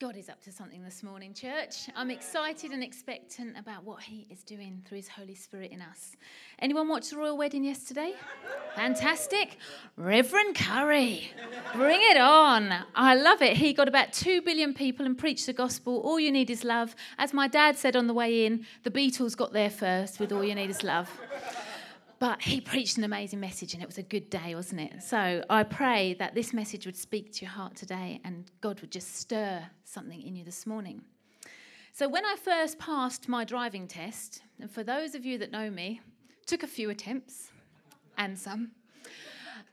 God is up to something this morning, church. I'm excited and expectant about what He is doing through His Holy Spirit in us. Anyone watch the royal wedding yesterday? Fantastic. Reverend Curry, bring it on. I love it. He got about 2 billion people and preached the gospel. All you need is love. As my dad said on the way in, the Beatles got there first with All You Need Is Love. But he preached an amazing message and it was a good day, wasn't it? So I pray that this message would speak to your heart today and God would just stir something in you this morning. So when I first passed my driving test, and for those of you that know me, took a few attempts and some.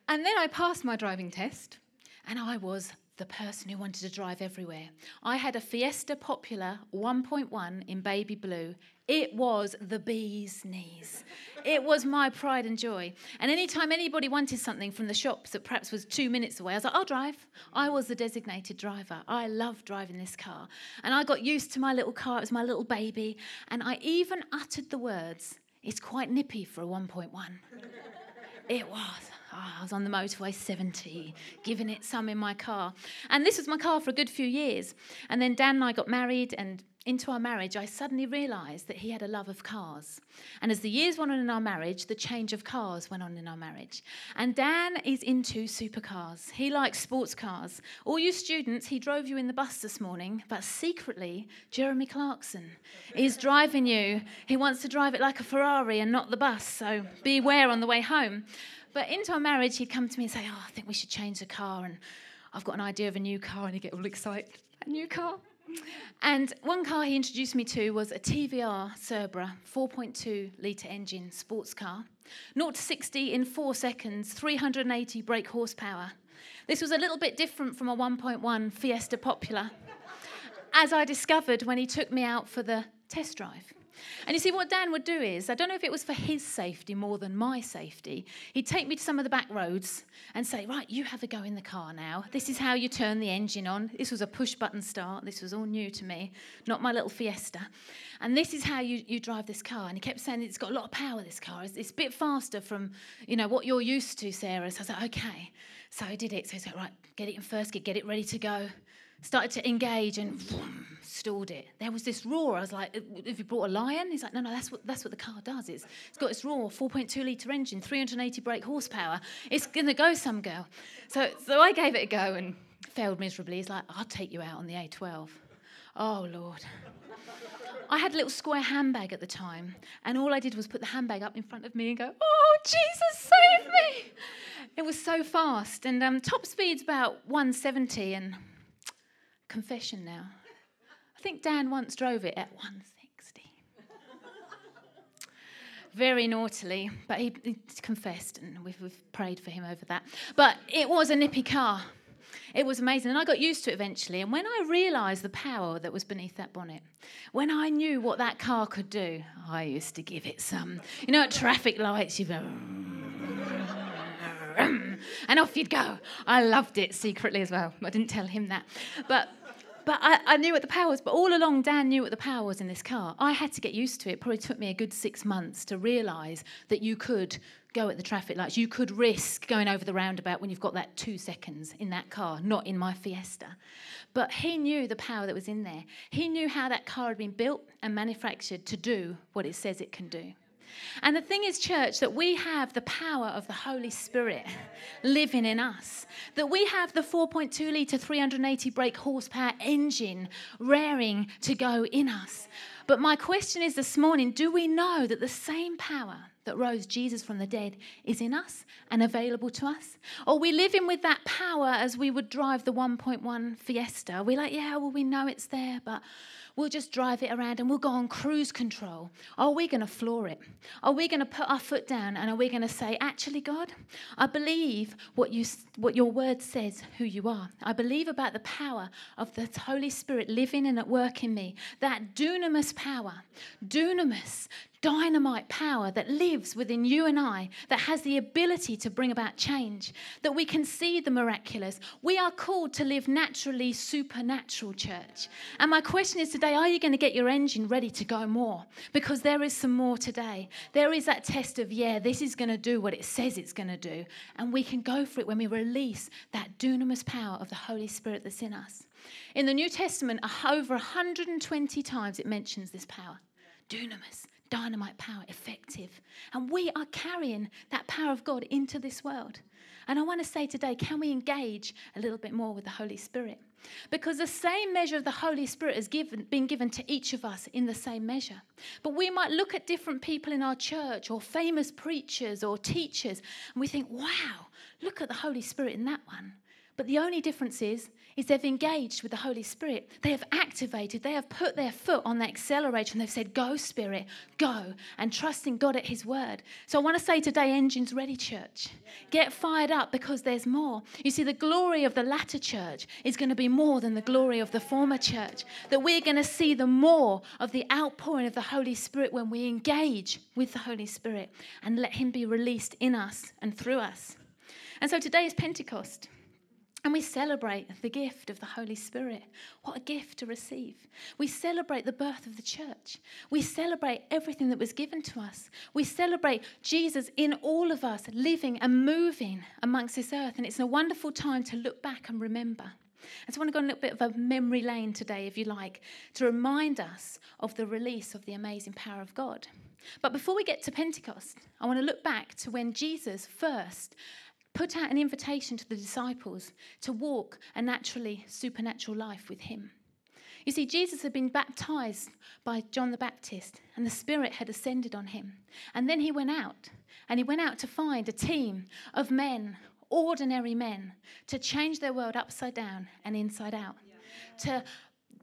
And then I passed my driving test and I was the person who wanted to drive everywhere. I had a Fiesta Popular 1.1 in baby blue it was the bee's knees. It was my pride and joy. And anytime anybody wanted something from the shops that perhaps was two minutes away, I was like, I'll drive. I was the designated driver. I loved driving this car. And I got used to my little car. It was my little baby. And I even uttered the words, it's quite nippy for a 1.1. it was. Oh, I was on the motorway 70, giving it some in my car. And this was my car for a good few years. And then Dan and I got married, and into our marriage, I suddenly realised that he had a love of cars. And as the years went on in our marriage, the change of cars went on in our marriage. And Dan is into supercars. He likes sports cars. All you students, he drove you in the bus this morning, but secretly, Jeremy Clarkson is driving you. He wants to drive it like a Ferrari and not the bus, so beware on the way home. But into our marriage, he'd come to me and say, Oh, I think we should change the car. And I've got an idea of a new car. And he'd get all excited. A new car? And one car he introduced me to was a TVR Cerbera 4.2 litre engine sports car. 0 to 60 in four seconds, 380 brake horsepower. This was a little bit different from a 1.1 Fiesta Popular, as I discovered when he took me out for the test drive. And you see, what Dan would do is, I don't know if it was for his safety more than my safety, he'd take me to some of the back roads and say, Right, you have a go in the car now. This is how you turn the engine on. This was a push button start. This was all new to me, not my little Fiesta. And this is how you, you drive this car. And he kept saying, It's got a lot of power, this car. It's, it's a bit faster from, you know, what you're used to, Sarah. So I was like, Okay. So I did it. So he said, Right, get it in first gear, get it ready to go started to engage and stalled it. There was this roar. I was like, "Have you brought a lion?" He's like, "No, no, that's what that's what the car does. It's it's got its roar, 4.2 liter engine, 380 brake horsepower. It's gonna go some girl." So so I gave it a go and failed miserably. He's like, "I'll take you out on the A12." Oh Lord. I had a little square handbag at the time, and all I did was put the handbag up in front of me and go, "Oh Jesus, save me!" It was so fast, and um, top speed's about 170, and confession now. I think Dan once drove it at 160. Very naughtily, but he, he confessed, and we've, we've prayed for him over that. But it was a nippy car. It was amazing. And I got used to it eventually. And when I realised the power that was beneath that bonnet, when I knew what that car could do, I used to give it some. You know, at traffic lights, you go. And off you'd go. I loved it secretly as well. I didn't tell him that. But but I, I, knew what the power was. But all along, Dan knew what the power was in this car. I had to get used to it. it probably took me a good six months to realise that you could go at the traffic lights. You could risk going over the roundabout when you've got that two seconds in that car, not in my Fiesta. But he knew the power that was in there. He knew how that car had been built and manufactured to do what it says it can do. And the thing is, church, that we have the power of the Holy Spirit living in us. That we have the 4.2 litre, 380 brake horsepower engine raring to go in us. But my question is this morning do we know that the same power that rose Jesus from the dead is in us and available to us? Or we living with that power as we would drive the 1.1 Fiesta? We're like, yeah, well, we know it's there, but we'll just drive it around and we'll go on cruise control. Are we going to floor it? Are we going to put our foot down and are we going to say, actually, God, I believe what, you, what your word says who you are. I believe about the power of the Holy Spirit living and at work in me. That dunamis power, dunamis, dynamite power that lives within you and I, that has the ability to bring about change, that we can see the miraculous. We are called to live naturally supernatural, church. And my question is today are you going to get your engine ready to go more? Because there is some more today. There is that test of, yeah, this is going to do what it says it's going to do. And we can go for it when we release that dunamis power of the Holy Spirit that's in us. In the New Testament, over 120 times it mentions this power dunamis dynamite power, effective. And we are carrying that power of God into this world. And I want to say today, can we engage a little bit more with the Holy Spirit? Because the same measure of the Holy Spirit has given, been given to each of us in the same measure. But we might look at different people in our church or famous preachers or teachers, and we think, wow, look at the Holy Spirit in that one. But the only difference is, is they've engaged with the Holy Spirit. They have activated, they have put their foot on the accelerator and they've said, Go, Spirit, go, and trusting God at His word. So I want to say today, Engines Ready Church. Get fired up because there's more. You see, the glory of the latter church is going to be more than the glory of the former church. That we're going to see the more of the outpouring of the Holy Spirit when we engage with the Holy Spirit and let Him be released in us and through us. And so today is Pentecost. And we celebrate the gift of the Holy Spirit. What a gift to receive. We celebrate the birth of the church. We celebrate everything that was given to us. We celebrate Jesus in all of us, living and moving amongst this earth. And it's a wonderful time to look back and remember. I just want to go on a little bit of a memory lane today, if you like, to remind us of the release of the amazing power of God. But before we get to Pentecost, I want to look back to when Jesus first put out an invitation to the disciples to walk a naturally supernatural life with him. You see, Jesus had been baptized by John the Baptist, and the Spirit had ascended on him. And then he went out, and he went out to find a team of men, ordinary men, to change their world upside down and inside out, to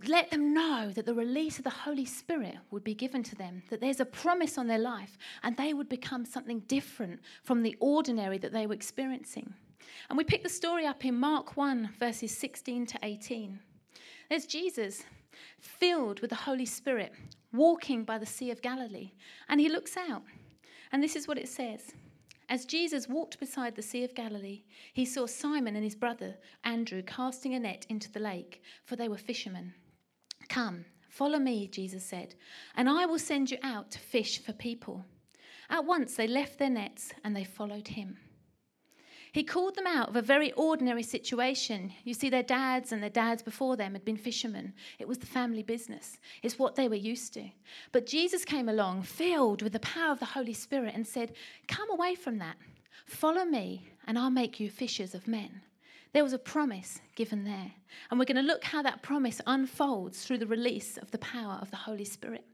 let them know that the release of the Holy Spirit would be given to them, that there's a promise on their life, and they would become something different from the ordinary that they were experiencing. And we pick the story up in Mark 1, verses 16 to 18. There's Jesus filled with the Holy Spirit, walking by the Sea of Galilee, and he looks out. And this is what it says. As Jesus walked beside the Sea of Galilee, he saw Simon and his brother Andrew casting a net into the lake, for they were fishermen. Come, follow me, Jesus said, and I will send you out to fish for people. At once they left their nets and they followed him. He called them out of a very ordinary situation. You see, their dads and their dads before them had been fishermen. It was the family business, it's what they were used to. But Jesus came along, filled with the power of the Holy Spirit, and said, Come away from that. Follow me, and I'll make you fishers of men. There was a promise given there. And we're going to look how that promise unfolds through the release of the power of the Holy Spirit.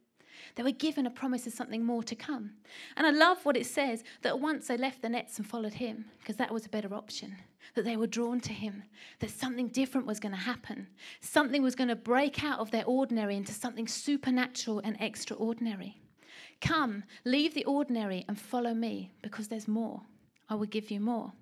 They were given a promise of something more to come. And I love what it says that once they left the nets and followed him, because that was a better option, that they were drawn to him, that something different was going to happen. Something was going to break out of their ordinary into something supernatural and extraordinary. Come, leave the ordinary and follow me, because there's more. I will give you more.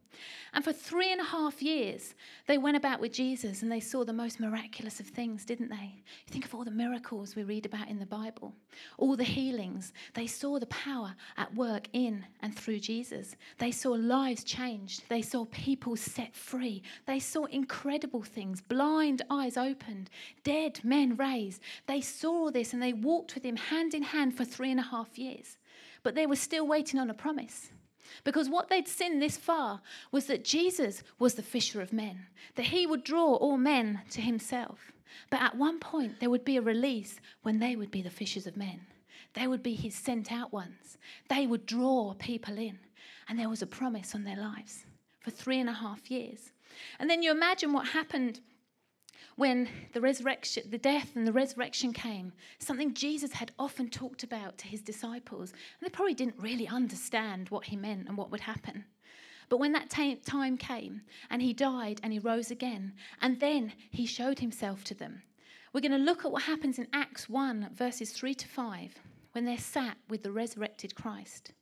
And for three and a half years, they went about with Jesus and they saw the most miraculous of things, didn't they? You think of all the miracles we read about in the Bible, all the healings. They saw the power at work in and through Jesus. They saw lives changed. They saw people set free. They saw incredible things blind eyes opened, dead men raised. They saw this and they walked with him hand in hand for three and a half years. But they were still waiting on a promise. Because what they'd seen this far was that Jesus was the fisher of men, that he would draw all men to himself. But at one point, there would be a release when they would be the fishers of men. They would be his sent out ones. They would draw people in. And there was a promise on their lives for three and a half years. And then you imagine what happened when the resurrection, the death and the resurrection came, something Jesus had often talked about to his disciples. And they probably didn't really understand what he meant and what would happen. But when that t- time came and he died and he rose again, and then he showed himself to them, we're going to look at what happens in Acts 1, verses 3 to 5, when they're sat with the resurrected Christ.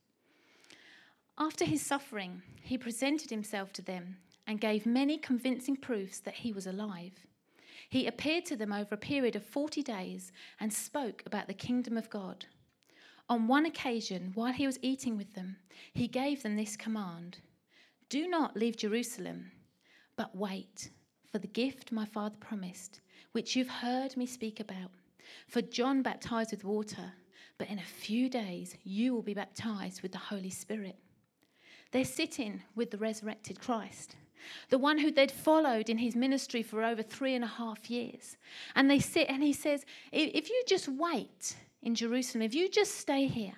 After his suffering, he presented himself to them and gave many convincing proofs that he was alive. He appeared to them over a period of 40 days and spoke about the kingdom of God. On one occasion, while he was eating with them, he gave them this command Do not leave Jerusalem, but wait for the gift my father promised, which you've heard me speak about. For John baptized with water, but in a few days you will be baptized with the Holy Spirit. They're sitting with the resurrected Christ, the one who they'd followed in his ministry for over three and a half years. And they sit and he says, If you just wait in Jerusalem, if you just stay here,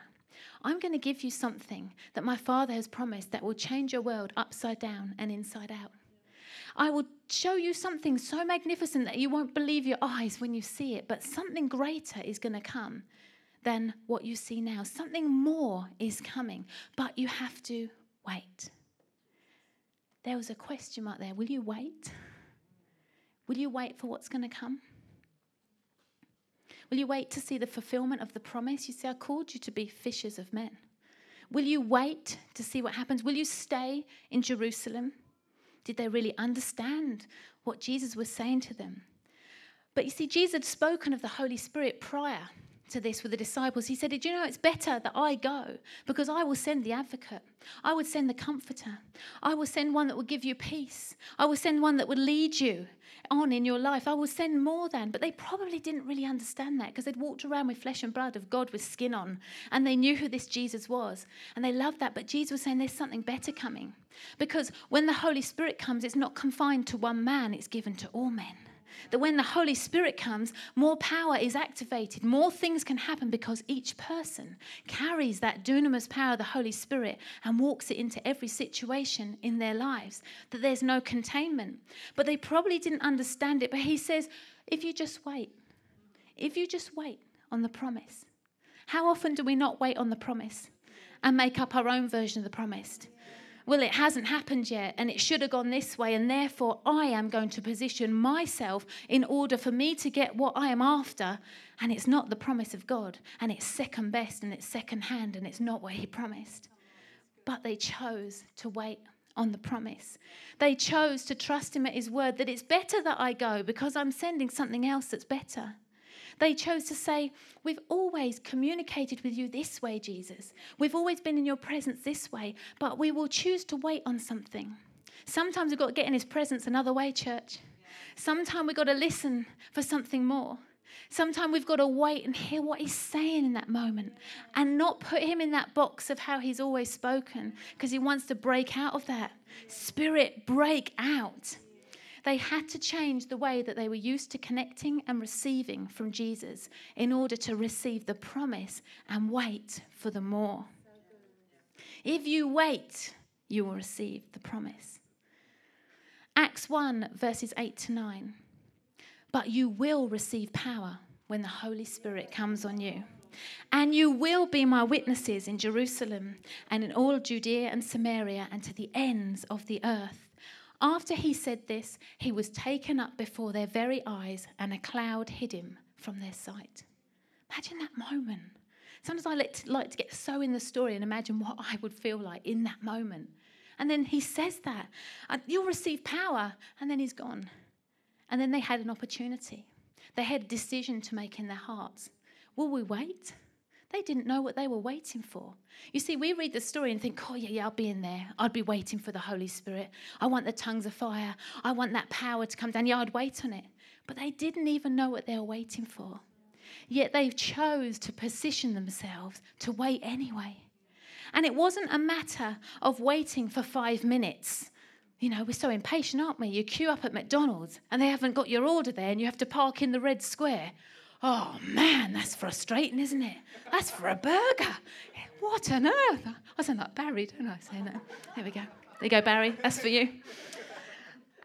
I'm going to give you something that my Father has promised that will change your world upside down and inside out. I will show you something so magnificent that you won't believe your eyes when you see it, but something greater is going to come than what you see now. Something more is coming, but you have to wait. There was a question mark there. Will you wait? Will you wait for what's going to come? Will you wait to see the fulfillment of the promise? You see, I called you to be fishers of men. Will you wait to see what happens? Will you stay in Jerusalem? Did they really understand what Jesus was saying to them? But you see, Jesus had spoken of the Holy Spirit prior to this with the disciples. He said, Did you know it's better that I go because I will send the advocate? I would send the comforter. I will send one that will give you peace. I will send one that would lead you on in your life. I will send more than. But they probably didn't really understand that because they'd walked around with flesh and blood of God with skin on and they knew who this Jesus was and they loved that. But Jesus was saying there's something better coming because when the Holy Spirit comes, it's not confined to one man, it's given to all men that when the Holy Spirit comes, more power is activated, more things can happen because each person carries that dunamis power of the Holy Spirit and walks it into every situation in their lives, that there's no containment. But they probably didn't understand it. But he says, if you just wait, if you just wait on the promise, how often do we not wait on the promise and make up our own version of the promise? Well, it hasn't happened yet and it should have gone this way, and therefore I am going to position myself in order for me to get what I am after. And it's not the promise of God, and it's second best, and it's second hand, and it's not what He promised. But they chose to wait on the promise. They chose to trust Him at His word that it's better that I go because I'm sending something else that's better. They chose to say, We've always communicated with you this way, Jesus. We've always been in your presence this way, but we will choose to wait on something. Sometimes we've got to get in his presence another way, church. Sometimes we've got to listen for something more. Sometimes we've got to wait and hear what he's saying in that moment and not put him in that box of how he's always spoken because he wants to break out of that. Spirit, break out. They had to change the way that they were used to connecting and receiving from Jesus in order to receive the promise and wait for the more. If you wait, you will receive the promise. Acts 1, verses 8 to 9. But you will receive power when the Holy Spirit comes on you. And you will be my witnesses in Jerusalem and in all Judea and Samaria and to the ends of the earth. After he said this, he was taken up before their very eyes, and a cloud hid him from their sight. Imagine that moment. Sometimes I like to, like to get so in the story and imagine what I would feel like in that moment. And then he says that uh, you'll receive power, and then he's gone. And then they had an opportunity. They had a decision to make in their hearts. Will we wait? They didn't know what they were waiting for. You see, we read the story and think, oh, yeah, yeah, I'll be in there. I'd be waiting for the Holy Spirit. I want the tongues of fire. I want that power to come down. Yeah, I'd wait on it. But they didn't even know what they were waiting for. Yet they chose to position themselves to wait anyway. And it wasn't a matter of waiting for five minutes. You know, we're so impatient, aren't we? You queue up at McDonald's and they haven't got your order there and you have to park in the red square. Oh man, that's frustrating, isn't it? That's for a burger. What on earth? I sound like Barry, don't I? Say that. There we go. There you go, Barry. That's for you.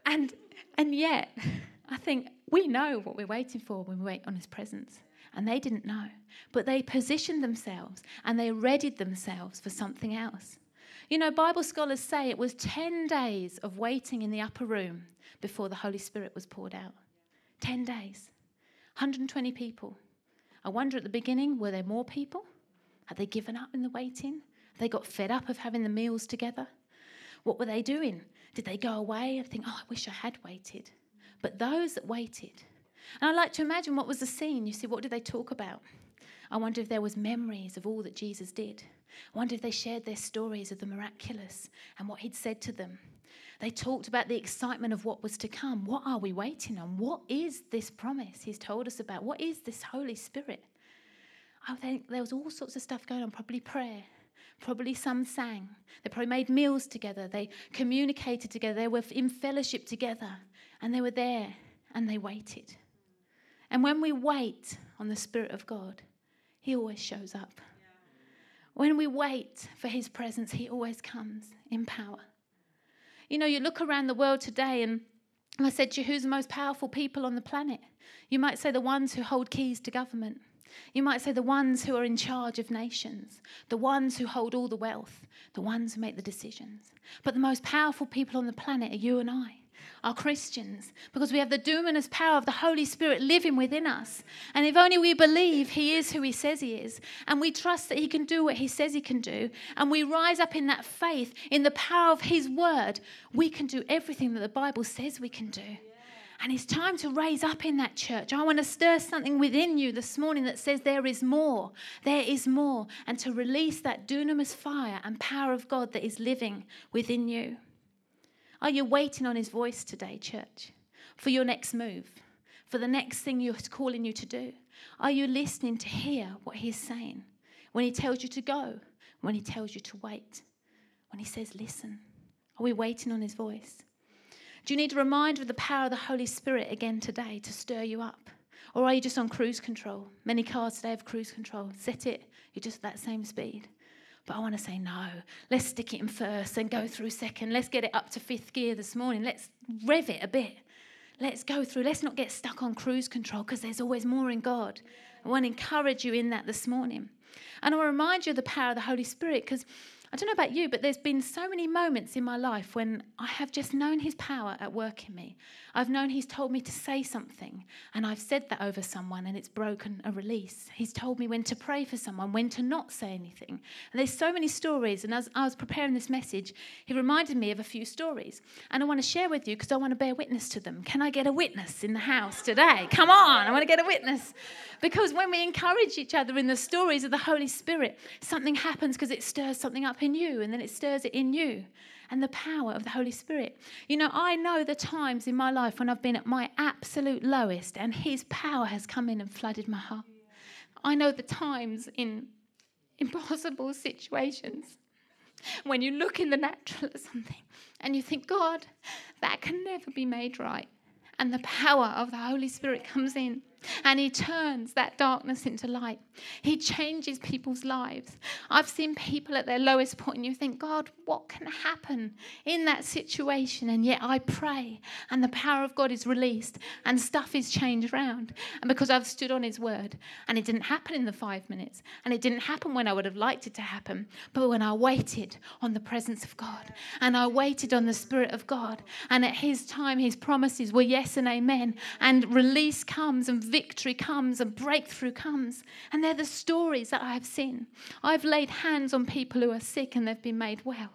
And and yet, I think we know what we're waiting for when we wait on His presence. And they didn't know. But they positioned themselves and they readied themselves for something else. You know, Bible scholars say it was 10 days of waiting in the upper room before the Holy Spirit was poured out. 10 days. 120 people. I wonder at the beginning, were there more people? Had they given up in the waiting? They got fed up of having the meals together? What were they doing? Did they go away and think, oh, I wish I had waited? But those that waited, and I like to imagine what was the scene. You see, what did they talk about? I wonder if there was memories of all that Jesus did. I wonder if they shared their stories of the miraculous and what he'd said to them. They talked about the excitement of what was to come. What are we waiting on? What is this promise he's told us about? What is this Holy Spirit? I think there was all sorts of stuff going on, probably prayer. Probably some sang. They probably made meals together. They communicated together. They were in fellowship together. And they were there and they waited. And when we wait on the Spirit of God, He always shows up. When we wait for His presence, He always comes in power. You know, you look around the world today, and I said to you, who's the most powerful people on the planet? You might say the ones who hold keys to government. You might say the ones who are in charge of nations, the ones who hold all the wealth, the ones who make the decisions. But the most powerful people on the planet are you and I are Christians because we have the dunamis power of the Holy Spirit living within us. And if only we believe He is who He says He is, and we trust that He can do what He says He can do, and we rise up in that faith, in the power of His word, we can do everything that the Bible says we can do. And it's time to raise up in that church. I want to stir something within you this morning that says there is more. There is more. And to release that dunamis fire and power of God that is living within you. Are you waiting on His voice today, church, for your next move, for the next thing He's calling you to do? Are you listening to hear what He's saying when He tells you to go, when He tells you to wait, when He says, listen? Are we waiting on His voice? Do you need a reminder of the power of the Holy Spirit again today to stir you up? Or are you just on cruise control? Many cars today have cruise control. Set it, you're just at that same speed. But I want to say no. Let's stick it in first and go through second. Let's get it up to fifth gear this morning. Let's rev it a bit. Let's go through. Let's not get stuck on cruise control because there's always more in God. I want to encourage you in that this morning. And I want to remind you of the power of the Holy Spirit because I don't know about you, but there's been so many moments in my life when I have just known His power at work in me. I've known He's told me to say something, and I've said that over someone, and it's broken a release. He's told me when to pray for someone, when to not say anything. And there's so many stories, and as I was preparing this message, He reminded me of a few stories. And I want to share with you because I want to bear witness to them. Can I get a witness in the house today? Come on, I want to get a witness. Because when we encourage each other in the stories of the Holy Spirit, something happens because it stirs something up in you and then it stirs it in you. And the power of the Holy Spirit. You know, I know the times in my life when I've been at my absolute lowest and His power has come in and flooded my heart. I know the times in impossible situations when you look in the natural at something and you think, God, that can never be made right. And the power of the Holy Spirit comes in and he turns that darkness into light. He changes people's lives. I've seen people at their lowest point, and you think, God, what can happen in that situation? And yet I pray, and the power of God is released, and stuff is changed around. And because I've stood on His word, and it didn't happen in the five minutes, and it didn't happen when I would have liked it to happen, but when I waited on the presence of God, and I waited on the Spirit of God, and at His time, His promises were yes and amen, and release comes, and victory comes and breakthrough comes. And they're the stories that I have seen. I've laid hands on people who are sick and they've been made well.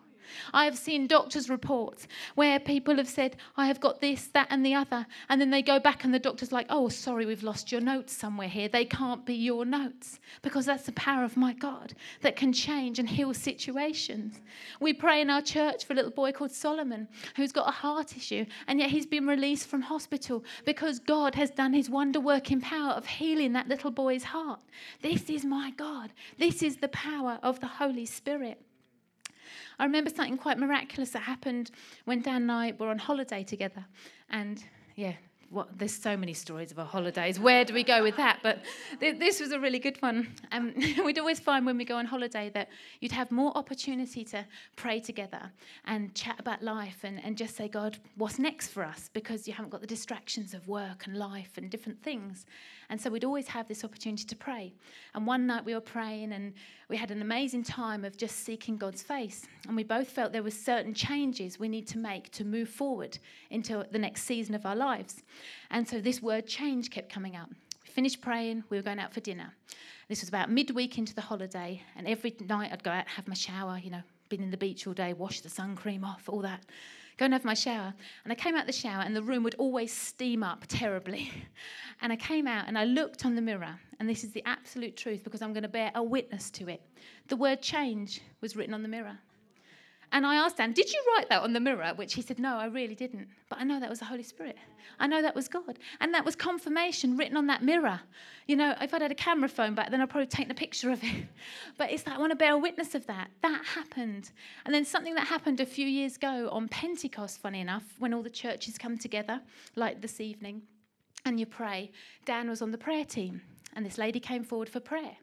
I have seen doctors' reports where people have said, I have got this, that, and the other. And then they go back, and the doctor's like, Oh, sorry, we've lost your notes somewhere here. They can't be your notes because that's the power of my God that can change and heal situations. We pray in our church for a little boy called Solomon who's got a heart issue, and yet he's been released from hospital because God has done his wonder working power of healing that little boy's heart. This is my God. This is the power of the Holy Spirit. I remember something quite miraculous that happened when Dan and I were on holiday together. And yeah, what, there's so many stories of our holidays. Where do we go with that? But th- this was a really good one. Um, we'd always find when we go on holiday that you'd have more opportunity to pray together and chat about life and, and just say, God, what's next for us? Because you haven't got the distractions of work and life and different things. And so we'd always have this opportunity to pray. And one night we were praying and we had an amazing time of just seeking God's face. And we both felt there were certain changes we need to make to move forward into the next season of our lives. And so this word change kept coming up. We finished praying, we were going out for dinner. This was about midweek into the holiday, and every night I'd go out, have my shower, you know, been in the beach all day, wash the sun cream off, all that go and have my shower. And I came out the shower, and the room would always steam up terribly. And I came out and I looked on the mirror, and this is the absolute truth because I'm going to bear a witness to it. The word change was written on the mirror. And I asked Dan, Did you write that on the mirror? Which he said, No, I really didn't. But I know that was the Holy Spirit. I know that was God. And that was confirmation written on that mirror. You know, if I'd had a camera phone back then, I'd probably taken a picture of it. But it's like, I want to bear witness of that. That happened. And then something that happened a few years ago on Pentecost, funny enough, when all the churches come together, like this evening, and you pray. Dan was on the prayer team, and this lady came forward for prayer.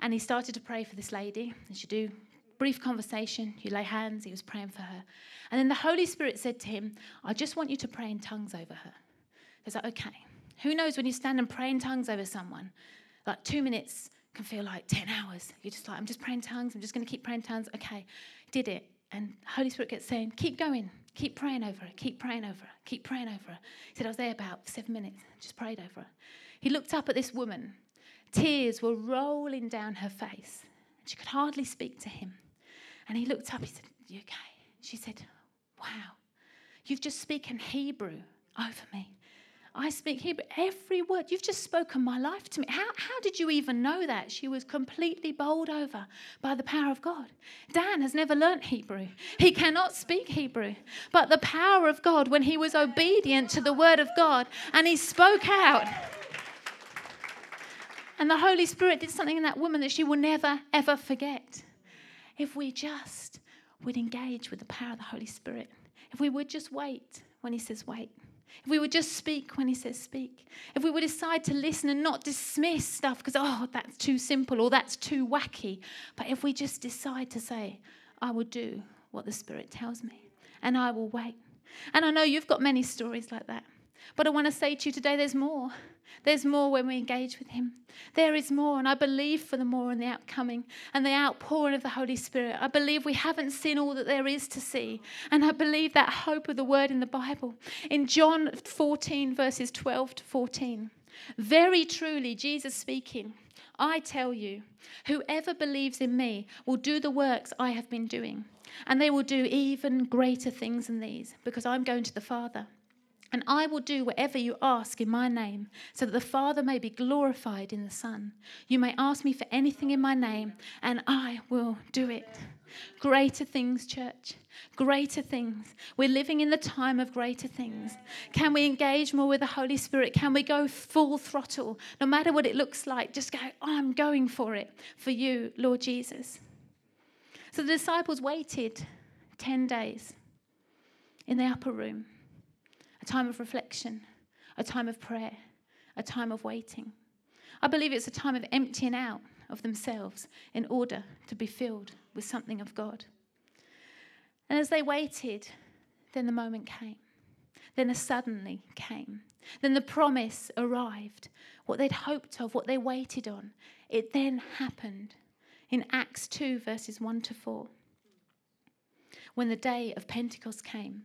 And he started to pray for this lady, as you do brief conversation. You lay hands, he was praying for her. And then the Holy Spirit said to him, I just want you to pray in tongues over her. He's like, okay. Who knows when you stand and pray in tongues over someone, like two minutes can feel like 10 hours. You're just like, I'm just praying tongues, I'm just going to keep praying tongues. Okay, did it. And Holy Spirit gets saying, keep going, keep praying over her, keep praying over her, keep praying over her. He said, I was there about seven minutes, just prayed over her. He looked up at this woman. Tears were rolling down her face. And she could hardly speak to him. And he looked up, he said, You okay? She said, Wow, you've just spoken Hebrew over me. I speak Hebrew. Every word, you've just spoken my life to me. How, how did you even know that? She was completely bowled over by the power of God. Dan has never learnt Hebrew, he cannot speak Hebrew. But the power of God, when he was obedient to the word of God and he spoke out, and the Holy Spirit did something in that woman that she will never, ever forget if we just would engage with the power of the Holy Spirit, if we would just wait when He says wait, if we would just speak when He says speak, if we would decide to listen and not dismiss stuff because, oh, that's too simple or that's too wacky, but if we just decide to say, I will do what the Spirit tells me and I will wait. And I know you've got many stories like that. But I want to say to you today there's more. There's more when we engage with Him. There is more, and I believe for the more and the outcoming and the outpouring of the Holy Spirit. I believe we haven't seen all that there is to see, and I believe that hope of the word in the Bible. In John 14, verses 12 to 14, very truly, Jesus speaking, I tell you, whoever believes in me will do the works I have been doing, and they will do even greater things than these, because I'm going to the Father. And I will do whatever you ask in my name, so that the Father may be glorified in the Son. You may ask me for anything in my name, and I will do it. Greater things, church. Greater things. We're living in the time of greater things. Can we engage more with the Holy Spirit? Can we go full throttle? No matter what it looks like, just go, I'm going for it for you, Lord Jesus. So the disciples waited 10 days in the upper room a time of reflection, a time of prayer, a time of waiting. I believe it's a time of emptying out of themselves in order to be filled with something of God. And as they waited, then the moment came. Then a suddenly came. Then the promise arrived. What they'd hoped of, what they waited on, it then happened in Acts 2, verses 1 to 4. When the day of Pentecost came,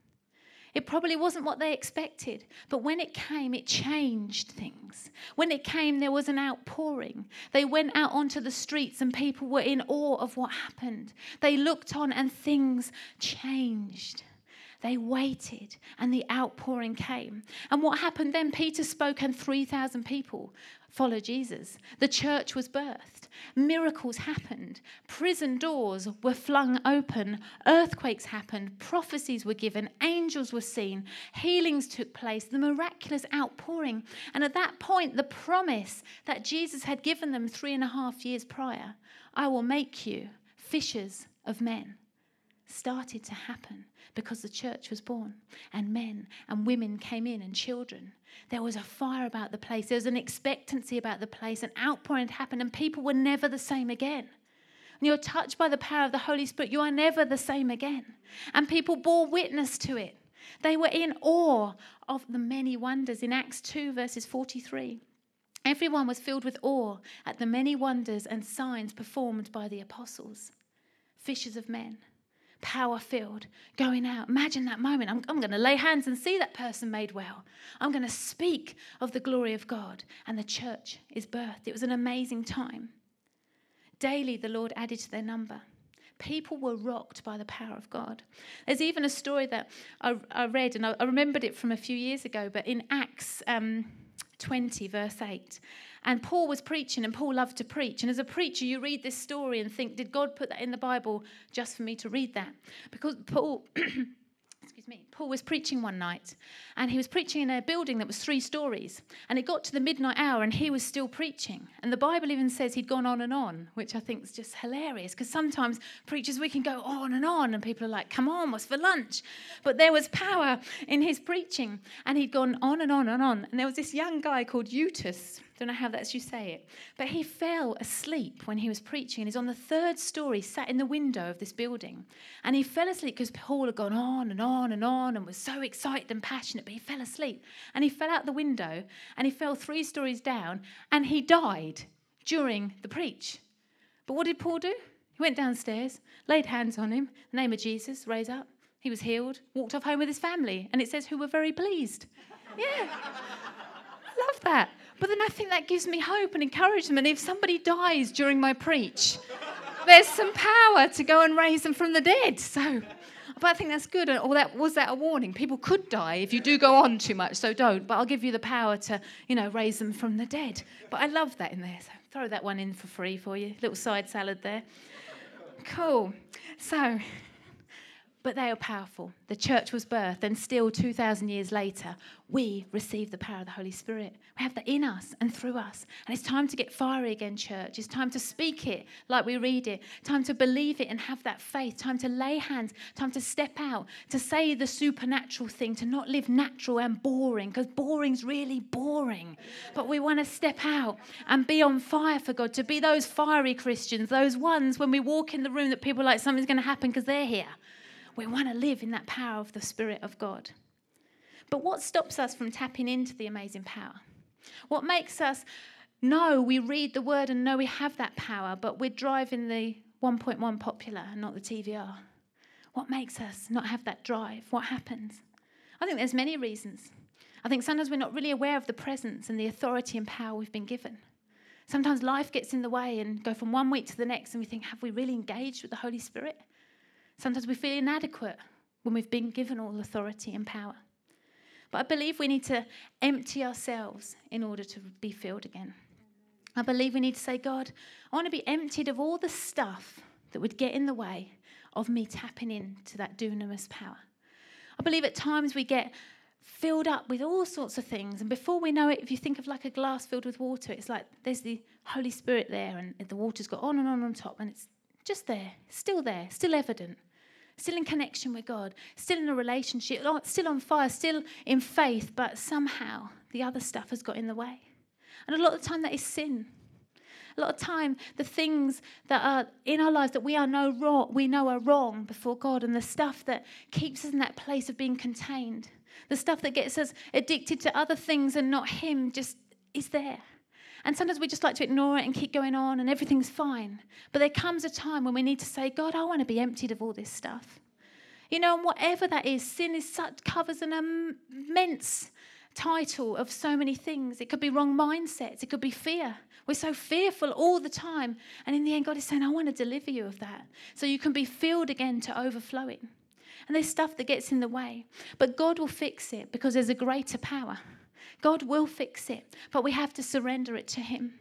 It probably wasn't what they expected, but when it came, it changed things. When it came, there was an outpouring. They went out onto the streets and people were in awe of what happened. They looked on and things changed. They waited and the outpouring came. And what happened then? Peter spoke and 3,000 people followed Jesus. The church was birthed. Miracles happened. Prison doors were flung open. Earthquakes happened. Prophecies were given. Angels were seen. Healings took place. The miraculous outpouring. And at that point, the promise that Jesus had given them three and a half years prior I will make you fishers of men started to happen because the church was born and men and women came in and children. There was a fire about the place, there was an expectancy about the place, an outpouring happened, and people were never the same again. When you're touched by the power of the Holy Spirit, you are never the same again. And people bore witness to it. They were in awe of the many wonders in Acts 2, verses 43. Everyone was filled with awe at the many wonders and signs performed by the apostles. Fishers of men, power filled, going out. Imagine that moment. I'm, I'm going to lay hands and see that person made well. I'm going to speak of the glory of God, and the church is birthed. It was an amazing time. Daily, the Lord added to their number. People were rocked by the power of God. There's even a story that I, I read, and I, I, remembered it from a few years ago, but in Acts. Um, 20, verse 8. And Paul was preaching, and Paul loved to preach. And as a preacher, you read this story and think, did God put that in the Bible just for me to read that? Because Paul. excuse me, Paul was preaching one night and he was preaching in a building that was three stories. And it got to the midnight hour and he was still preaching. And the Bible even says he'd gone on and on, which I think is just hilarious because sometimes preachers, we can go on and on and people are like, come on, what's for lunch? But there was power in his preaching and he'd gone on and on and on. And there was this young guy called Eutychus don't know how that's you say it. But he fell asleep when he was preaching. And he's on the third story, sat in the window of this building. And he fell asleep because Paul had gone on and on and on and was so excited and passionate, but he fell asleep. And he fell out the window and he fell three stories down and he died during the preach. But what did Paul do? He went downstairs, laid hands on him, name of Jesus, raise up. He was healed, walked off home with his family. And it says, who were very pleased. Yeah. I love that. But then I think that gives me hope and encouragement. If somebody dies during my preach, there's some power to go and raise them from the dead. So, but I think that's good. Or that was that a warning? People could die if you do go on too much, so don't. But I'll give you the power to, you know, raise them from the dead. But I love that in there. So throw that one in for free for you. Little side salad there. Cool. So but they are powerful. The church was birthed, and still 2,000 years later, we receive the power of the Holy Spirit. We have that in us and through us. And it's time to get fiery again, church. It's time to speak it like we read it, time to believe it and have that faith, time to lay hands, time to step out, to say the supernatural thing, to not live natural and boring, because boring's really boring. But we want to step out and be on fire for God, to be those fiery Christians, those ones when we walk in the room that people like something's going to happen because they're here. We want to live in that power of the Spirit of God. But what stops us from tapping into the amazing power? What makes us know we read the word and know we have that power, but we're driving the 1.1 popular and not the TVR? What makes us not have that drive? What happens? I think there's many reasons. I think sometimes we're not really aware of the presence and the authority and power we've been given. Sometimes life gets in the way and go from one week to the next, and we think, have we really engaged with the Holy Spirit? Sometimes we feel inadequate when we've been given all authority and power. But I believe we need to empty ourselves in order to be filled again. I believe we need to say, God, I want to be emptied of all the stuff that would get in the way of me tapping into that dunamis power. I believe at times we get filled up with all sorts of things, and before we know it, if you think of like a glass filled with water, it's like there's the Holy Spirit there, and the water's got on and on on top, and it's just there, still there, still evident still in connection with God, still in a relationship, still on fire, still in faith, but somehow the other stuff has got in the way. And a lot of the time that is sin. A lot of time, the things that are in our lives that we are know wrong, we know are wrong before God, and the stuff that keeps us in that place of being contained, the stuff that gets us addicted to other things and not Him, just is there. And sometimes we just like to ignore it and keep going on and everything's fine. But there comes a time when we need to say, God, I want to be emptied of all this stuff. You know, and whatever that is, sin is such, covers an immense title of so many things. It could be wrong mindsets, it could be fear. We're so fearful all the time. And in the end, God is saying, I want to deliver you of that. So you can be filled again to overflowing. And there's stuff that gets in the way. But God will fix it because there's a greater power. God will fix it, but we have to surrender it to Him.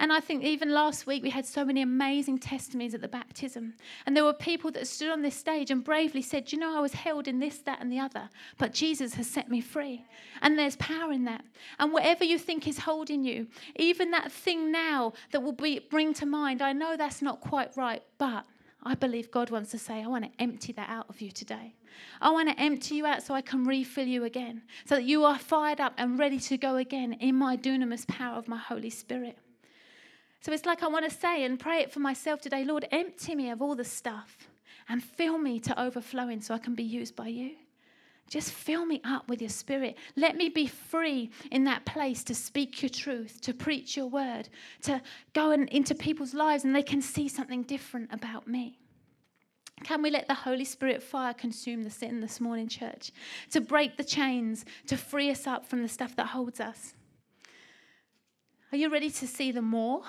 And I think even last week we had so many amazing testimonies at the baptism. And there were people that stood on this stage and bravely said, You know, I was held in this, that, and the other, but Jesus has set me free. And there's power in that. And whatever you think is holding you, even that thing now that will be, bring to mind, I know that's not quite right, but I believe God wants to say, I want to empty that out of you today. I want to empty you out so I can refill you again, so that you are fired up and ready to go again in my dunamis power of my Holy Spirit. So it's like I want to say and pray it for myself today Lord, empty me of all the stuff and fill me to overflowing so I can be used by you. Just fill me up with your spirit. Let me be free in that place to speak your truth, to preach your word, to go in, into people's lives and they can see something different about me. Can we let the Holy Spirit fire consume the sin this morning, church? To break the chains, to free us up from the stuff that holds us. Are you ready to see the more?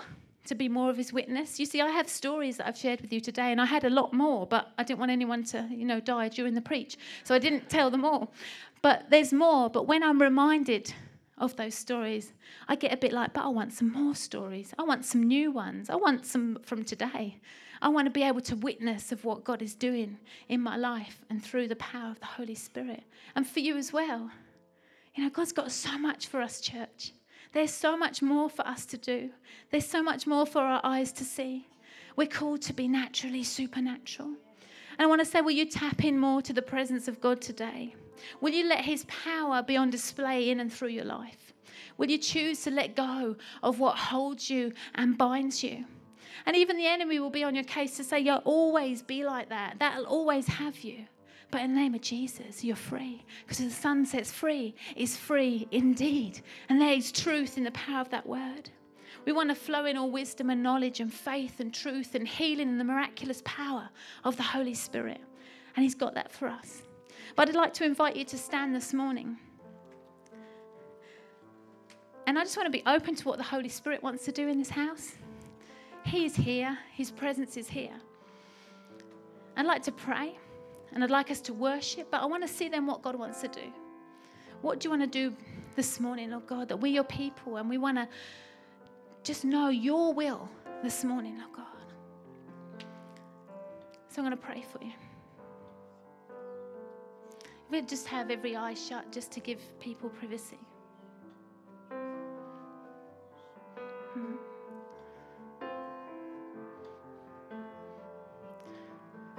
To be more of his witness? You see, I have stories that I've shared with you today, and I had a lot more, but I didn't want anyone to, you know, die during the preach. So I didn't tell them all. But there's more. But when I'm reminded of those stories, I get a bit like, but I want some more stories. I want some new ones. I want some from today. I want to be able to witness of what God is doing in my life and through the power of the Holy Spirit. And for you as well. You know, God's got so much for us, church. There's so much more for us to do. There's so much more for our eyes to see. We're called to be naturally supernatural. And I want to say, will you tap in more to the presence of God today? Will you let His power be on display in and through your life? Will you choose to let go of what holds you and binds you? And even the enemy will be on your case to say, You'll always be like that. That'll always have you. But in the name of Jesus, you're free. Because the Son sets free is free indeed. And there is truth in the power of that word. We want to flow in all wisdom and knowledge and faith and truth and healing and the miraculous power of the Holy Spirit. And He's got that for us. But I'd like to invite you to stand this morning. And I just want to be open to what the Holy Spirit wants to do in this house. He is here, His presence is here. I'd like to pray and I'd like us to worship, but I want to see then what God wants to do. What do you want to do this morning, Lord God? That we're your people and we want to just know your will this morning, Lord God. So I'm going to pray for you. We just have every eye shut just to give people privacy. Hmm.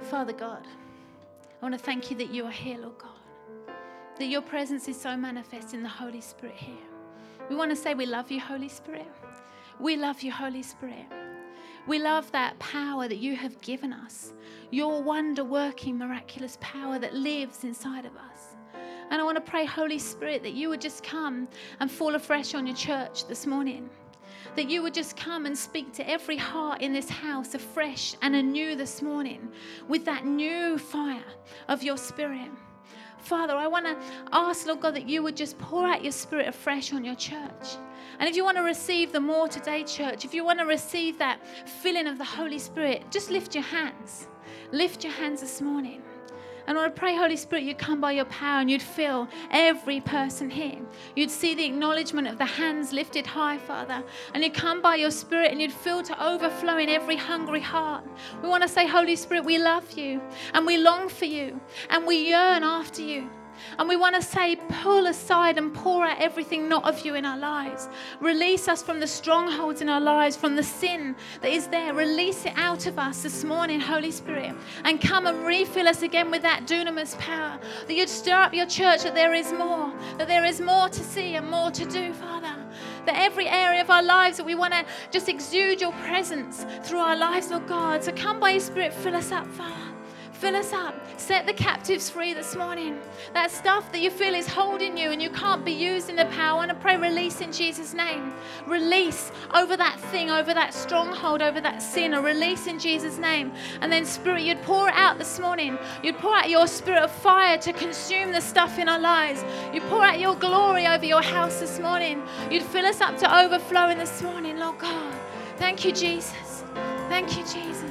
Father God, I want to thank you that you are here, Lord God. That your presence is so manifest in the Holy Spirit here. We want to say we love you, Holy Spirit. We love you, Holy Spirit. We love that power that you have given us, your wonder working, miraculous power that lives inside of us. And I want to pray, Holy Spirit, that you would just come and fall afresh on your church this morning that you would just come and speak to every heart in this house afresh and anew this morning with that new fire of your spirit. Father, I want to ask, Lord God, that you would just pour out your spirit afresh on your church. And if you want to receive the more today, church, if you want to receive that filling of the Holy Spirit, just lift your hands. Lift your hands this morning. And I pray, Holy Spirit, you'd come by your power and you'd fill every person here. You'd see the acknowledgement of the hands lifted high, Father. And you'd come by your Spirit and you'd fill to overflowing every hungry heart. We want to say, Holy Spirit, we love you and we long for you and we yearn after you. And we want to say, pull aside and pour out everything not of you in our lives. Release us from the strongholds in our lives, from the sin that is there. Release it out of us this morning, Holy Spirit. And come and refill us again with that dunamis power. That you'd stir up your church, that there is more, that there is more to see and more to do, Father. That every area of our lives that we want to just exude your presence through our lives, Lord God. So come by your Spirit, fill us up, Father. Fill us up. Set the captives free this morning. That stuff that you feel is holding you and you can't be used in the power. And I pray release in Jesus' name. Release over that thing, over that stronghold, over that sin. A release in Jesus' name. And then, Spirit, you'd pour it out this morning. You'd pour out your spirit of fire to consume the stuff in our lives. You'd pour out your glory over your house this morning. You'd fill us up to overflowing this morning, Lord God. Thank you, Jesus. Thank you, Jesus.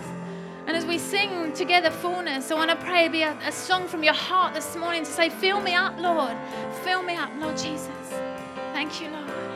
And as we sing together fullness, I want to pray be a, a song from your heart this morning to say, Fill me up, Lord. Fill me up, Lord Jesus. Thank you, Lord.